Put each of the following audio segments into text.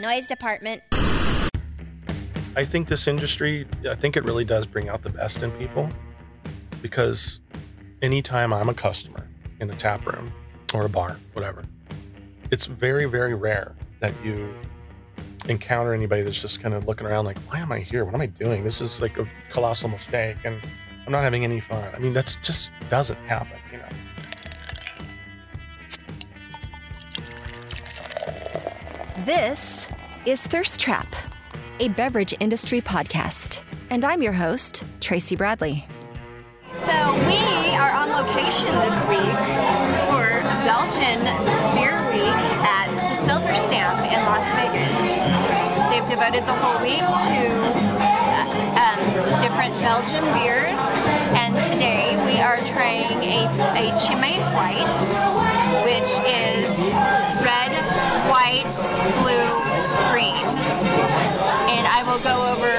Noise department. I think this industry, I think it really does bring out the best in people because anytime I'm a customer in a tap room or a bar, whatever, it's very, very rare that you encounter anybody that's just kind of looking around like, why am I here? What am I doing? This is like a colossal mistake and I'm not having any fun. I mean, that's just doesn't happen, This is Thirst Trap, a beverage industry podcast. And I'm your host, Tracy Bradley. So we are on location this week for Belgian Beer Week at the Silver Stamp in Las Vegas. They've devoted the whole week to uh, um, different Belgian beers, and today we are trying a, a Chimay Flight, which is red, blue, green. And I will go over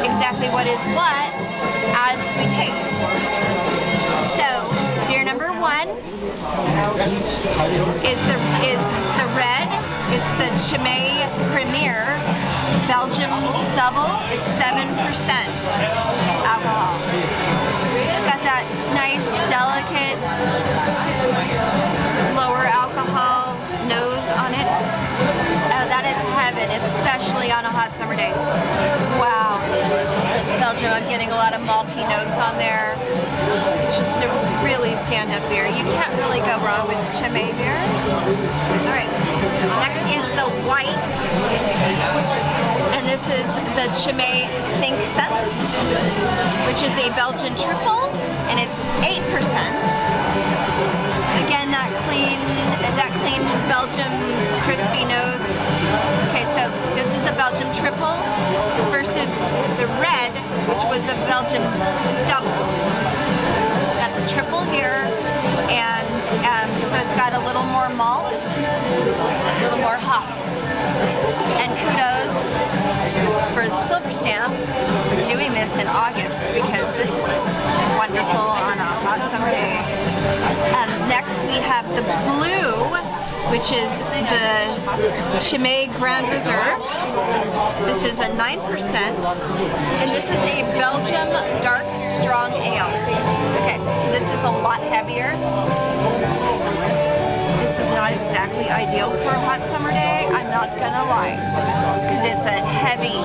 exactly what is what as we taste. So, beer number one is the is the red. It's the Chimay Premier Belgium Double. It's seven percent alcohol. It's got that nice, delicate, especially on a hot summer day. Wow. So it's Belgium. I'm getting a lot of malty notes on there. It's just a really stand-up beer. You can't really go wrong with Chimay beers. All right. Next is the white. And this is the Chimay Cinq Cents, which is a Belgian triple, and it's 8%. Again, that clean, that clean Belgium crispy nose. Okay, so this is a Belgian triple versus the red, which was a Belgian double. Got the triple here, and um, so it's got a little more malt, a little more hops. And kudos for the Silver Stamp for doing this in August because this is wonderful on a hot summer day. Um, next we have the blue, which is the Chimay Grand Reserve. This is a 9%, and this is a Belgium Dark Strong Ale. Okay, so this is a lot heavier. This is not exactly ideal for a hot summer day, I'm not gonna lie. Because it's a heavy,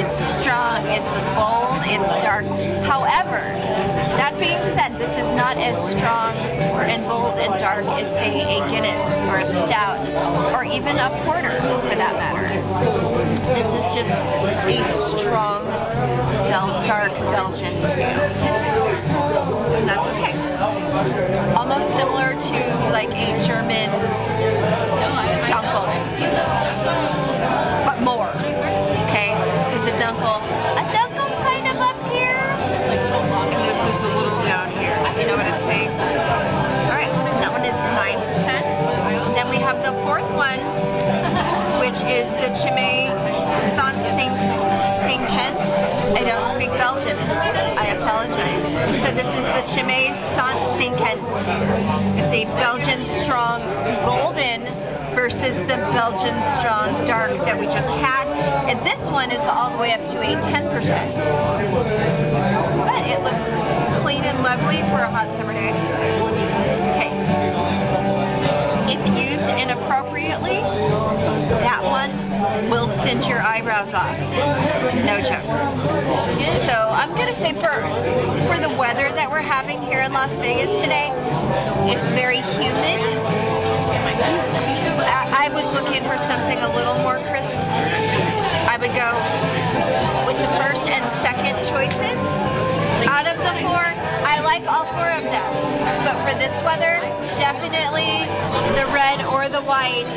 it's strong, it's bold, it's dark. However, that being said, this is not as strong and bold and dark as, say, a Guinness or a Stout or even a Porter for that matter. This is just a strong, dark Belgian. And that's okay. Almost similar to like a German Dunkel, but more. Okay, is a Dunkel. A Dunkel's kind of up here, and this is a little down here. You know what I'm saying? All right, that one is nine percent. Then we have the fourth one, which is the Chimay Belgian. I apologize. So this is the Chimay Cent Cinquante. It's a Belgian strong golden versus the Belgian strong dark that we just had. And this one is all the way up to a 10%. But it looks clean and lovely for a hot summer day. Okay. If used inappropriately, that one will cinch your eyebrows off. No jokes. So I'm gonna say for for the weather that we're having here in Las Vegas today, it's very humid. I, I was looking for something a little more crisp. I would go with the first and second choices. Out of the four, I like all four of them. But for this weather, definitely the red or the white,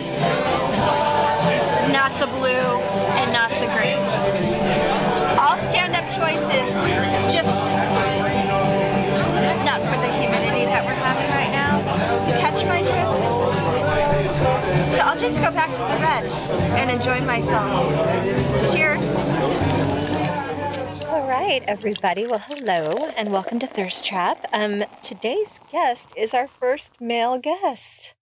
not the blue, and not the green. All stand-up choices, just not for the humidity that we're having right now. You catch my drift? So I'll just go back to the red and enjoy myself. Cheers. All right, everybody. Well, hello and welcome to Thirst Trap. Um, today's guest is our first male guest.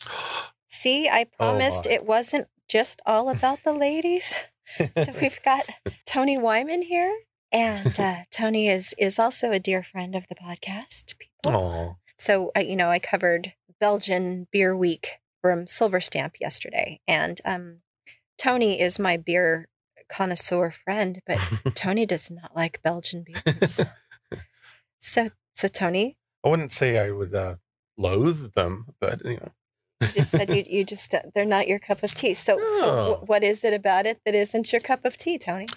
See, I promised my. it wasn't just all about the ladies. so we've got Tony Wyman here, and uh, Tony is is also a dear friend of the podcast. People. Oh, So uh, you know, I covered Belgian Beer Week from Silver Stamp yesterday, and um, Tony is my beer connoisseur friend, but Tony does not like Belgian beers. so, so Tony, I wouldn't say I would uh, loathe them, but you know, you just said you you just uh, they're not your cup of tea. So, so No. wh- what is it about it that isn't your cup of tea, Tony?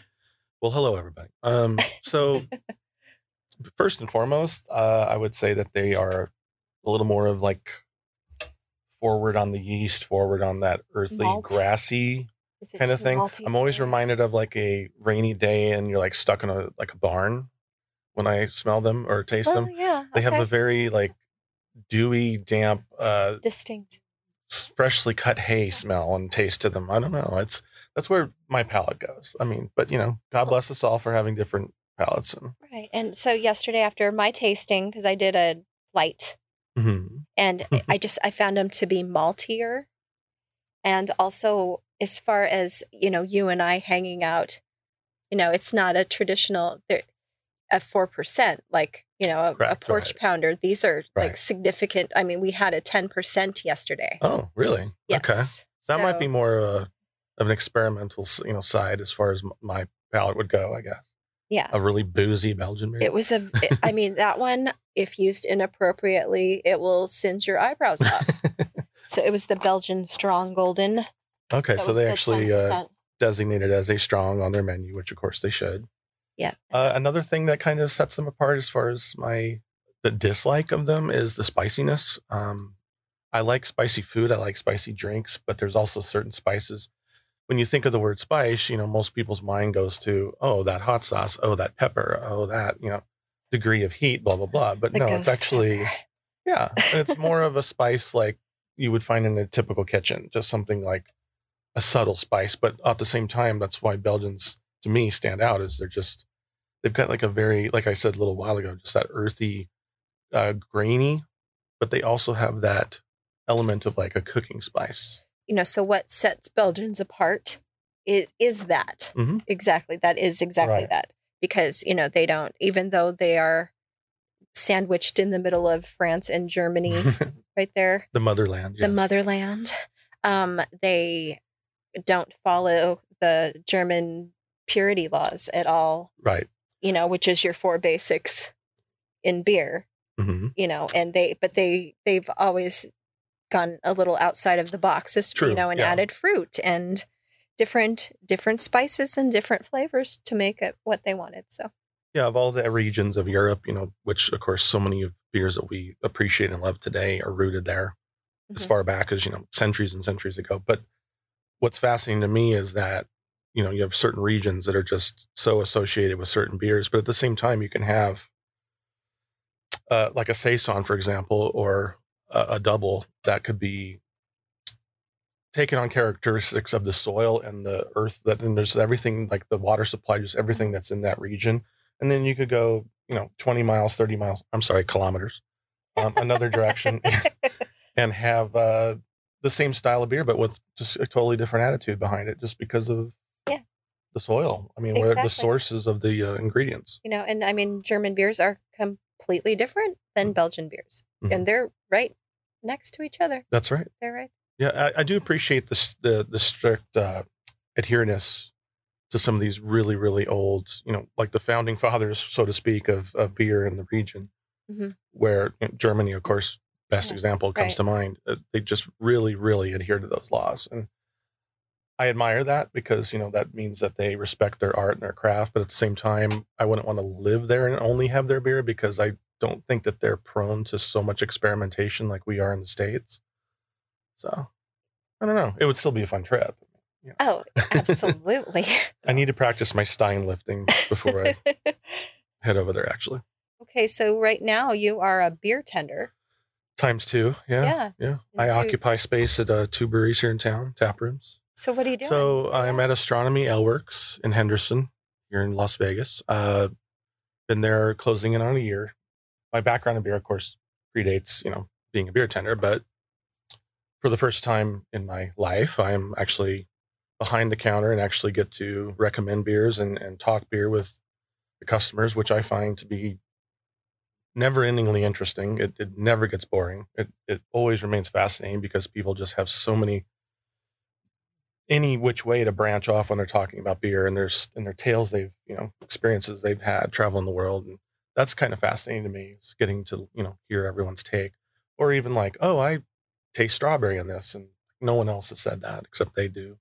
Well, hello everybody. Um, so first and foremost, uh, I would say that they are a little more of like forward on the yeast, forward on that earthy, Malt. grassy kind of thing. malty I'm always reminded of like a rainy day and you're like stuck in a like a barn when I smell them or taste Oh them. yeah, They have a very like dewy, damp, uh, distinct. Freshly cut hay smell and taste to them. I don't know. It's that's where my palate goes. I mean, but you know, God bless us all for having different palates and Right. And so yesterday after my tasting, because I did a flight Mhm. and I just I found them to be maltier. And also as far as, you know, you and I hanging out, you know, it's not a traditional there a four percent like, you know, a, a porch right. pounder. These are like significant. I mean, we had a ten percent yesterday. Oh, really? Yes. Okay. That might be more uh, of an experimental, you know, side as far as my palate would go. I guess Yeah. a really boozy Belgian beer. It was a it- I mean, that one, if used inappropriately, it will singe your eyebrows up. So it was the Belgian Strong Golden. okay, That so they the actually uh, 10%. designated as a strong on their menu, which of course they should. Yeah. Uh, another thing that kind of sets them apart as far as my the dislike of them is the spiciness. Um, I like spicy food. I like spicy drinks, but there's also certain spices. When you think of the word spice, you know most people's mind goes to oh that hot sauce, oh that pepper, oh that you know degree of heat, blah blah blah. But The no, it's actually pepper. yeah, it's more of a spice like you would find in a typical kitchen, just something like a subtle spice. But at the same time, that's why Belgians to me stand out is they're just they've got like a very like I said a little while ago, just that earthy, uh, grainy, but they also have that element of like a cooking spice. you know, so what sets Belgians apart is is that Mhm. exactly that is exactly Right. that because you know they don't even though they are sandwiched in the middle of France and Germany right there the motherland, the motherland um they don't follow the German purity laws at all right? you know which is your four basics in beer hmm you know and they but they they've always gone a little outside of the box just True, you know and yeah. added fruit and different different spices and different flavors to make it what they wanted so Yeah, of all the regions of Europe, you know, which of course so many of beers that we appreciate and love today are rooted there. as Mhm. far back as you know centuries and centuries ago but what's fascinating to me is that you know you have certain regions that are just so associated with certain beers but at the same time you can have uh, like a saison for example or a, a double that could be taken on characteristics of the soil and the earth that and there's everything like the water supply just everything that's in that region and then you could go you know 20 miles 30 miles i'm sorry kilometers um, another direction and have uh, the same style of beer, but with just a totally different attitude behind it, just because of. The soil. I mean, where the sources of the uh, ingredients. you know and i mean german beers are completely different than belgian beers Mhm. and they're right next to each other That's right. they're right Yeah, I, I do appreciate the the, the strict uh, adherence to some of these really really old, you know, like the founding fathers, so to speak, of of beer in the region, Mhm. where you know, Germany, of course, best Yeah, example comes right. to mind. Uh, They just really really adhere to those laws, and I admire that because you know that means that they respect their art and their craft. But at the same time, I wouldn't want to live there and only have their beer because I don't think that they're prone to so much experimentation like we are in the states. So I don't know. It would still be a fun trip. oh absolutely I need to practice my Stein lifting before I head over there. Actually, okay so right now you are a beer tender times two. Yeah, yeah yeah. I two- occupy space at uh, two breweries here in town, tap rooms. So what are you doing So I'm at Astronomy Aleworks in Henderson, here in Las Vegas. Uh, been there closing in on a year. My background in beer, of course, predates you know being a beer tender, but for the first time in my life, I'm actually behind the counter and actually get to recommend beers and, and talk beer with the customers, which I find to be never endingly interesting. It, it never gets boring. It, it always remains fascinating because people just have so many, any which way to branch off when they're talking about beer and there's, and their tales they've, you know, experiences they've had traveling the world. And that's kind of fascinating to me is getting to, you know, hear everyone's take or even like, oh, I taste strawberry in this. And no one else has said that except they do.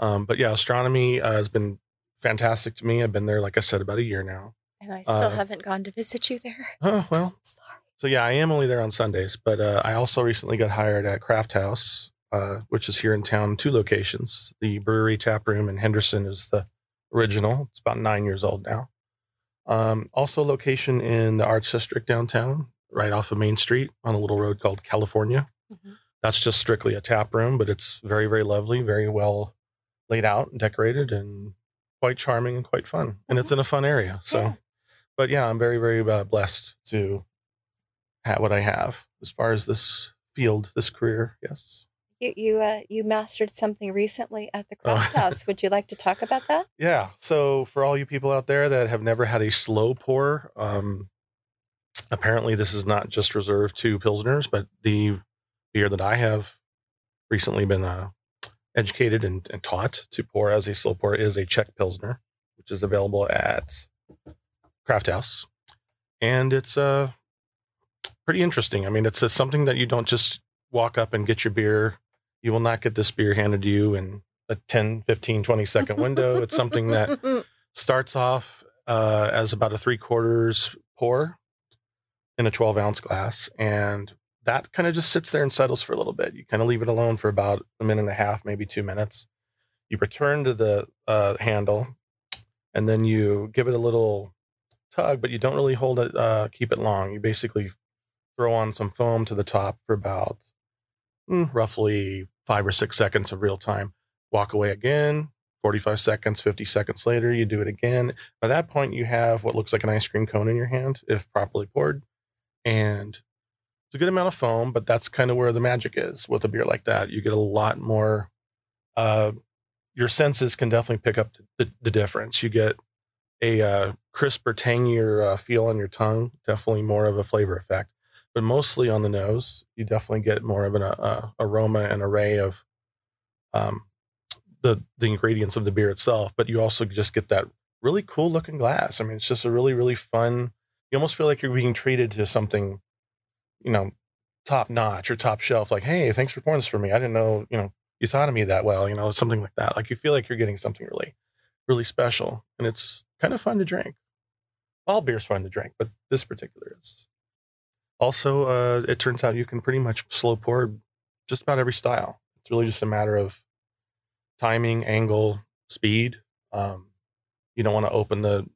Um, but yeah, astronomy uh, has been fantastic to me. I've been there, like I said, about a year now. And I still Uh, haven't gone to visit you there. Oh, well. Sorry. So yeah, I am only there on Sundays, but uh, I also recently got hired at Craft House, uh, which is here in town, two locations. The brewery tap room in Henderson is the original. It's about nine years old now. Um, also, location in the Arts District downtown, right off of Main Street on a little road called California. Mhm. That's just strictly a tap room, but it's very, very lovely, very well laid out and decorated, and quite charming and quite fun. And it's in a fun area. So, Yeah. but yeah, I'm very, very uh, blessed to have what I have as far as this field, this career. Yes. You you uh, you mastered something recently at the Oh. craft house. Would you like to talk about that? Yeah. So for all you people out there that have never had a slow pour, um, apparently this is not just reserved to pilsners, but the beer that I have recently been uh, educated and, and taught to pour as a slow pour is a Czech pilsner, which is available at Craft House, and it's uh pretty interesting. I mean, it's a, something that you don't just walk up and get your beer. You will not get this beer handed to you in a 10, 15, 20 second window. It's something that starts off uh, as about a three quarters pour in a 12 ounce glass. And that kind of just sits there and settles for a little bit. You kind of leave it alone for about a minute and a half, maybe two minutes. You return to the uh, handle and then you give it a little tug, but you don't really hold it, uh, keep it long. You basically throw on some foam to the top for about mm, roughly five or six seconds of real time. Walk away again, 45 seconds, 50 seconds later, you do it again. By that point, you have what looks like an ice cream cone in your hand, if properly poured. And it's a good amount of foam, but that's kind of where the magic is with a beer like that. You get a lot more, uh, your senses can definitely pick up the, the difference. You get a uh, crisper, tangier uh, feel on your tongue, definitely more of a flavor effect. But mostly on the nose, you definitely get more of an uh, aroma and array of um, the the ingredients of the beer itself, but you also just get that really cool looking glass. I mean, it's just a really really fun. You almost feel like you're being treated to something, you know, top notch or top shelf. Like, hey, thanks for pouring this for me. I didn't know, you know, you thought of me that well. You know, something like that. Like you feel like you're getting something really, really special, and it's kind of fun to drink. All beer's fun to drink, but this particular is. Also, uh, it turns out you can pretty much slow pour just about every style. It's really just a matter of timing, angle, speed. Um, you don't want to open the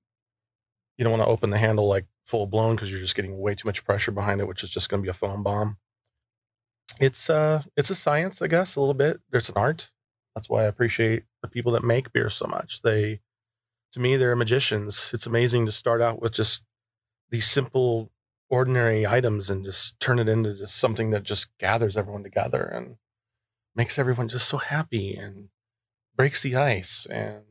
you don't want to open the handle like full blown because you're just getting way too much pressure behind it, which is just going to be a foam bomb. It's uh it's a science, I guess, a little bit. There's an art. That's why I appreciate the people that make beer so much. They to me they're magicians. It's amazing to start out with just these simple ordinary items and just turn it into just something that just gathers everyone together and makes everyone just so happy and breaks the ice and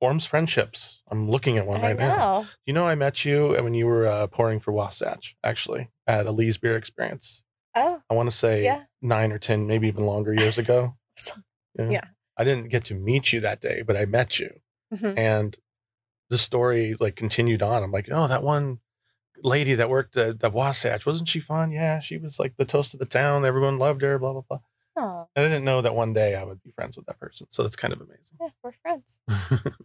forms friendships. I'm looking at one I right now. know. You know, I met you when you were uh, pouring for Wasatch, actually, at a Lee's Beer Experience. Oh, I want to say Yeah. nine or 10, maybe even longer years ago. so- Yeah. Yeah. I didn't get to meet you that day, but I met you. mhm. And the story like continued on. I'm like, oh, that one lady that worked at the Wasatch, wasn't she fun? Yeah, she was like the toast of the town. Everyone loved her, blah, blah, blah. oh, I didn't know that one day I would be friends with that person. So that's kind of amazing. yeah, we're friends.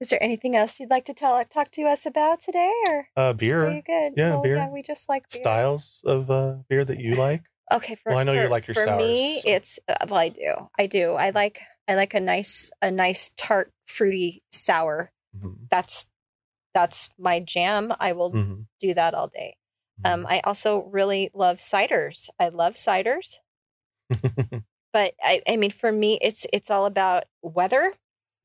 Is there anything else you'd like to tell talk to us about today, or uh, are you beer good? Yeah, beer. Yeah, we just like beer. styles of uh, beer that you like. Okay, for Well, I know you for- like your for me, so- it's uh, well, I do, I do. I like I like a nice a nice tart fruity sour. Mhm. That's that's my jam. I will Mhm. do that all day. Um, I also really love ciders. I love ciders, but I, I mean, for me, it's it's all about weather.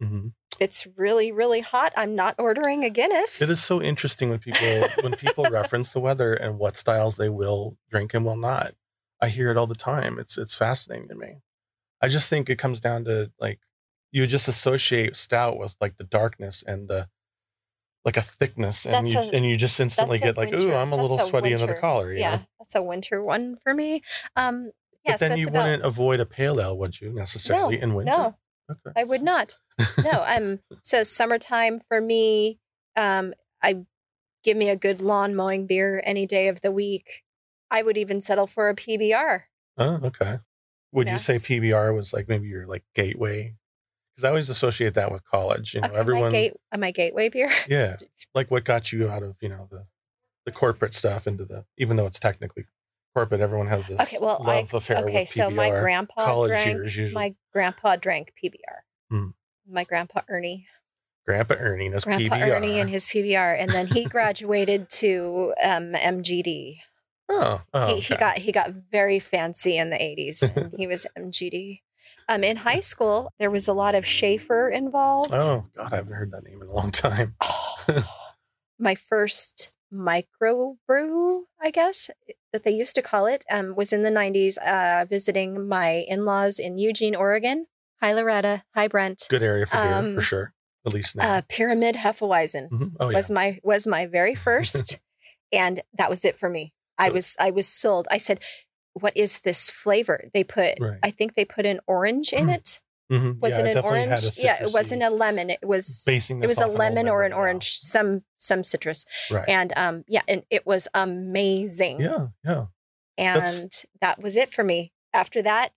Mhm. It's really really hot. I'm not ordering a Guinness. It is so interesting when people when people reference the weather and what styles they will drink and will not. I hear it all the time. It's it's fascinating to me. I just think it comes down to like you just associate stout with like the darkness and the like a thickness, and That's you a- and you just instantly get like, ooh, I'm a little a sweaty under the collar. You yeah, know? that's a winter one for me. Um, yeah, but then so you about, wouldn't avoid a pale ale, would you necessarily in winter? No, Okay. I would not. No, um, so summertime for me, um, I give me a good lawn mowing beer any day of the week. I would even settle for a PBR. Oh, okay. Would you say PBR was like maybe your like gateway? Because I always associate that with college. You know, Okay, everyone. my, gate, uh, my gateway beer. Yeah, like what got you out of you know the the corporate stuff into the even though it's technically corporate, everyone has this Okay, well, I love affair okay. with So my grandpa college drank. years usually. My grandpa drank PBR. Hmm. My grandpa Ernie, Grandpa Ernie and his Grandpa PBR. Ernie, and his PBR, and then he graduated to um, MGD. oh, oh he, he got he got very fancy in the 80s he was mgd um, in high school there was a lot of schaefer involved Oh God, I haven't heard that name in a long time. my first microbrew, i guess that they used to call it um, was in the 90s uh, visiting my in-laws in eugene oregon hi loretta hi brent Good area for beer Um, for sure. At least now. uh, pyramid hefeweizen Mhm. Oh yeah. was my was my very first and that was it for me i was i was sold i said what is this flavor? They put Right. i think they put an orange in it. Mhm. was yeah, it an orange? yeah it wasn't a lemon. It was basing. it was a lemon or an orange some some citrus. Right. and um yeah and it was amazing. Yeah, yeah. and that's- that was it for me. After that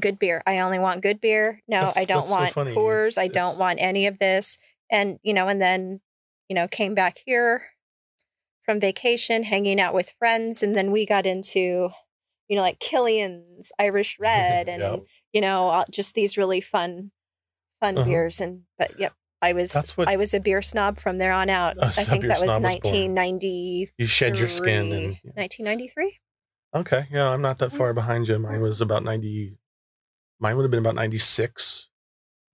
good beer. I only want good beer. No i don't so want funny. pours It's- i don't it's- want any of this. And you know and then you know came back here from vacation hanging out with friends and then we got into you know like killian's irish red and Yep. you know just these really fun fun Uh-huh. beers and but yep i was That's what i was a beer snob from there on out I think that was snob was born. 1993 you shed your skin and 1993 Okay, yeah, I'm not that far behind you. Mine was about 90. Mine would have been about 96,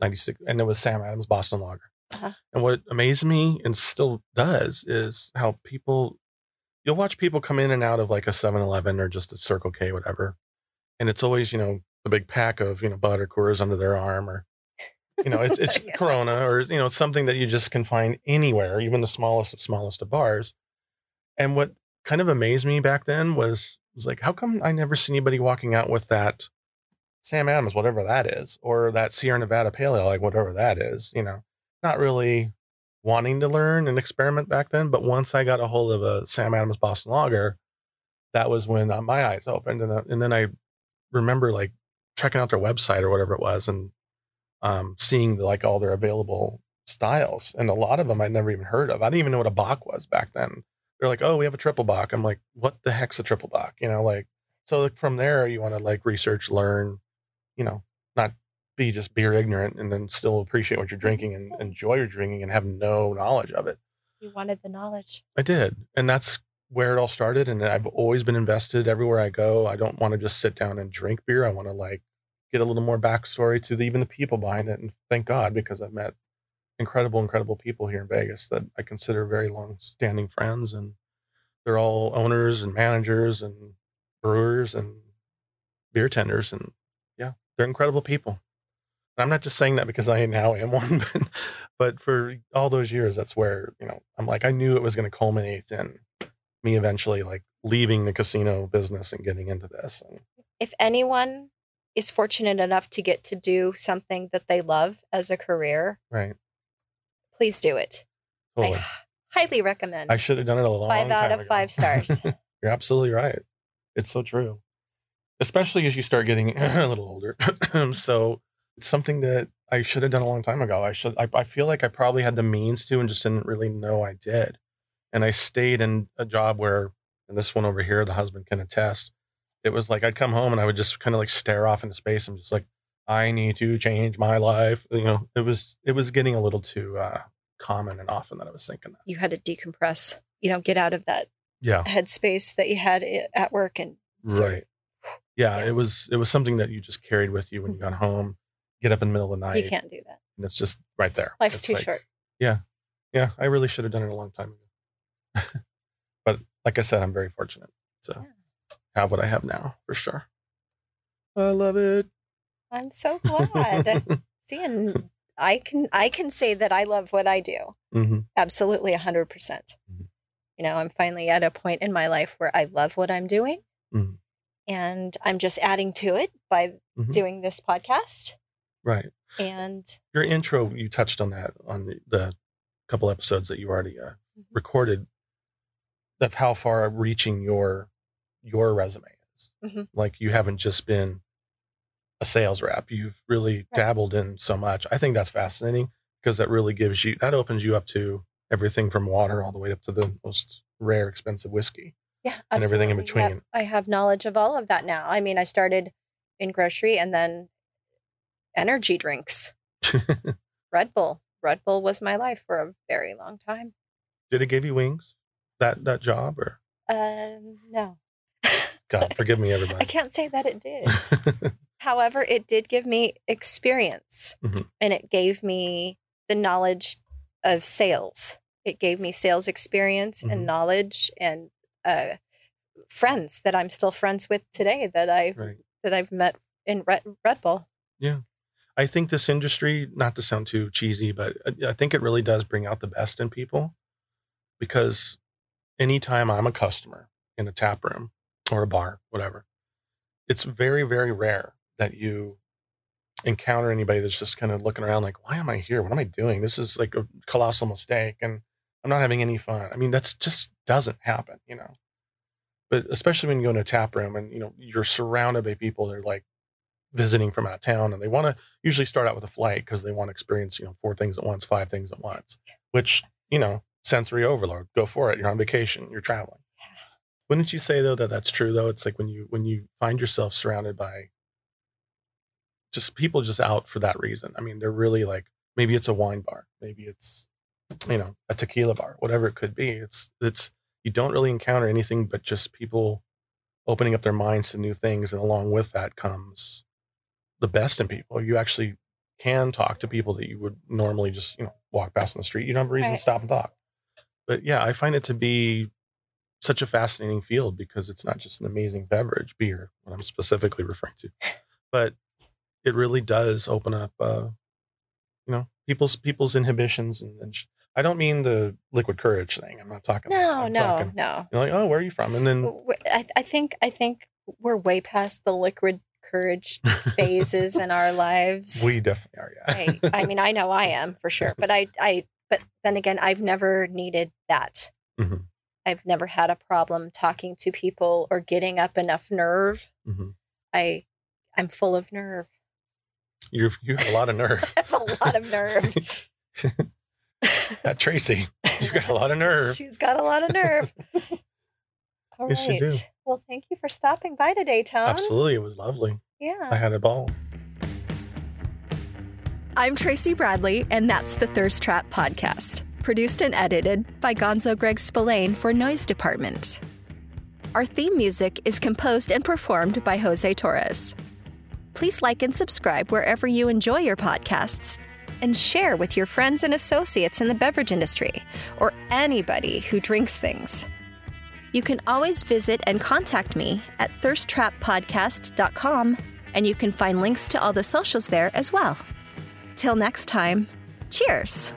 96, and it was Sam Adams Boston Lager. Uh-huh. And what amazed me and still does is how people, you'll watch people come in and out of like a 7 Eleven or just a Circle K, whatever. And it's always, you know, the big pack of, you know, butter under their arm or, you know, it's, it's Yeah. Corona or, you know, something that you just can find anywhere, even the smallest of smallest of bars. And what kind of amazed me back then was was like, how come I never see anybody walking out with that Sam Adams, whatever that is, or that Sierra Nevada Pale Ale, like whatever that is, you know, not really wanting to learn and experiment back then. But once I got a hold of a Sam Adams Boston Lager, that was when uh, my eyes opened, and, uh, and then I remember like checking out their website or whatever it was, and um, seeing like all their available styles, and a lot of them I'd never even heard of. I didn't even know what a Bock was back then they're like, oh, we have a triple Bock. I'm like, what the heck's a triple Bock? You know, like, so like from there, you want to like research, learn, you know, be just beer ignorant and then still appreciate what you're drinking and enjoy your drinking and have no knowledge of it. you wanted the knowledge I did. And that's where it all started. And I've always been invested everywhere I go. I don't want to just sit down and drink beer. I want to like get a little more backstory to the, even the people behind it. And thank God because I've met incredible, incredible people here in Vegas that I consider very long standing friends. And they're all owners and managers and brewers and beer tenders. And yeah, they're incredible people. I'm not just saying that because I now am one, but, but for all those years, that's where, you know, I'm like, I knew it was going to culminate in me eventually like leaving the casino business and getting into this. And if anyone is fortunate enough to get to do something that they love as a career right. please do it Totally. i highly recommend I should have done it a long five out of ago. five stars You're absolutely right. It's so true. Especially as you start getting a little older. so it's something that I should have done a long time ago. I should I, I feel like I probably had the means to and just didn't really know I did. And I stayed in a job where and this one over here, the husband can attest. It was like I'd come home and I would just kind of like stare off into space. I'm just like, I need to change my life. You know, it was it was getting a little too uh common and often that I was thinking that. you had to decompress you know get out of that Yeah. headspace that you had at work and So- right yeah, Yeah. it was it was something that you just carried with you when you got home get up in the middle of the night you can't do that and it's just right there life's It's too like, short yeah Yeah. i really should have done it a long time ago but like i said i'm very fortunate to Yeah. have what i have now for sure i love it i'm so glad See, and I can I can say that I love what I do. hmm Absolutely, a hundred percent. Mhm. You know, I'm finally at a point in my life where I love what I'm doing, Mhm. and I'm just adding to it by Mhm. doing this podcast. Right. And Your intro, you touched on that on the, the couple episodes that you already uh, Mhm. recorded of how far reaching your your resume is. Mhm. Like you haven't just been a sales rep. You've really dabbled in so much. I think that's fascinating because that really gives you that opens you up to everything from water all the way up to the most rare expensive whiskey. yeah, And everything in absolutely. Between. I have knowledge of all of that now. I mean, I started in grocery and then energy drinks, Red Bull. Red Bull was my life for a very long time. Did it give you wings? That that job or Um, no, God forgive me everybody. I can't say that it did. However, it did give me experience Mhm. and it gave me the knowledge of sales. It gave me sales experience Mhm. and knowledge and uh, friends that I'm still friends with today that I right. that I've met in Red, Red Bull. I think this industry, not to sound too cheesy, but I- I think it really does bring out the best in people because anytime I'm a customer in a tap room or a bar, whatever, it's very, very rare that you encounter anybody that's just kind of looking around like, why am I here? What am I doing? This is like a colossal mistake and I'm not having any fun. I mean, that's just doesn't happen, you know. But especially when you go into a tap room and you know you're surrounded by people that are like visiting from out of town and they want to usually start out with a flight because they want to experience you know four things at once five things at once which you know sensory overload go for it you're on vacation you're traveling. Wouldn't you say though that that's true though? It's like when you when you find yourself surrounded by just people just out for that reason. I mean they're really like maybe it's a wine bar maybe it's you know a tequila bar whatever it could be. It's it's you don't really encounter anything but just people opening up their minds to new things and along with that comes the best in people. You actually can talk to people that you would normally just you know walk past on the street. You don't have a reason Right. to stop and talk. But yeah i find it to be such a fascinating field because it's not just an amazing beverage beer what i'm specifically referring to but it really does open up uh you know people's people's inhibitions and, and sh- i don't mean the liquid courage thing. I'm not talking No, I'm no, talking, no. you're like oh where are you from? And then I think I think we're way past the liquid courage phases in our lives. we definitely are yeah I, I mean, I know I am for sure, but I, I, but then again, I've never needed that. Mhm. I've never had a problem talking to people or getting up enough nerve. hmm I, I'm full of nerve. You've you have a lot of nerve I have a lot of nerve. that tracy you've got a lot of nerve She's got a lot of nerve. All Yes, do. Well, thank you for stopping by today, Tom. absolutely it was lovely i had a ball I'm Tracy Bradley, and that's the Thirst Trap Podcast, produced and edited by Gonzo Greg Spillane for Noise Department. Our theme music is composed and performed by Jose Torres. Please like and subscribe wherever you enjoy your podcasts, and share with your friends and associates in the beverage industry or anybody who drinks things. You can always visit and contact me at thirsttrappodcast.com, and you can find links to all the socials there as well. Till next time, cheers.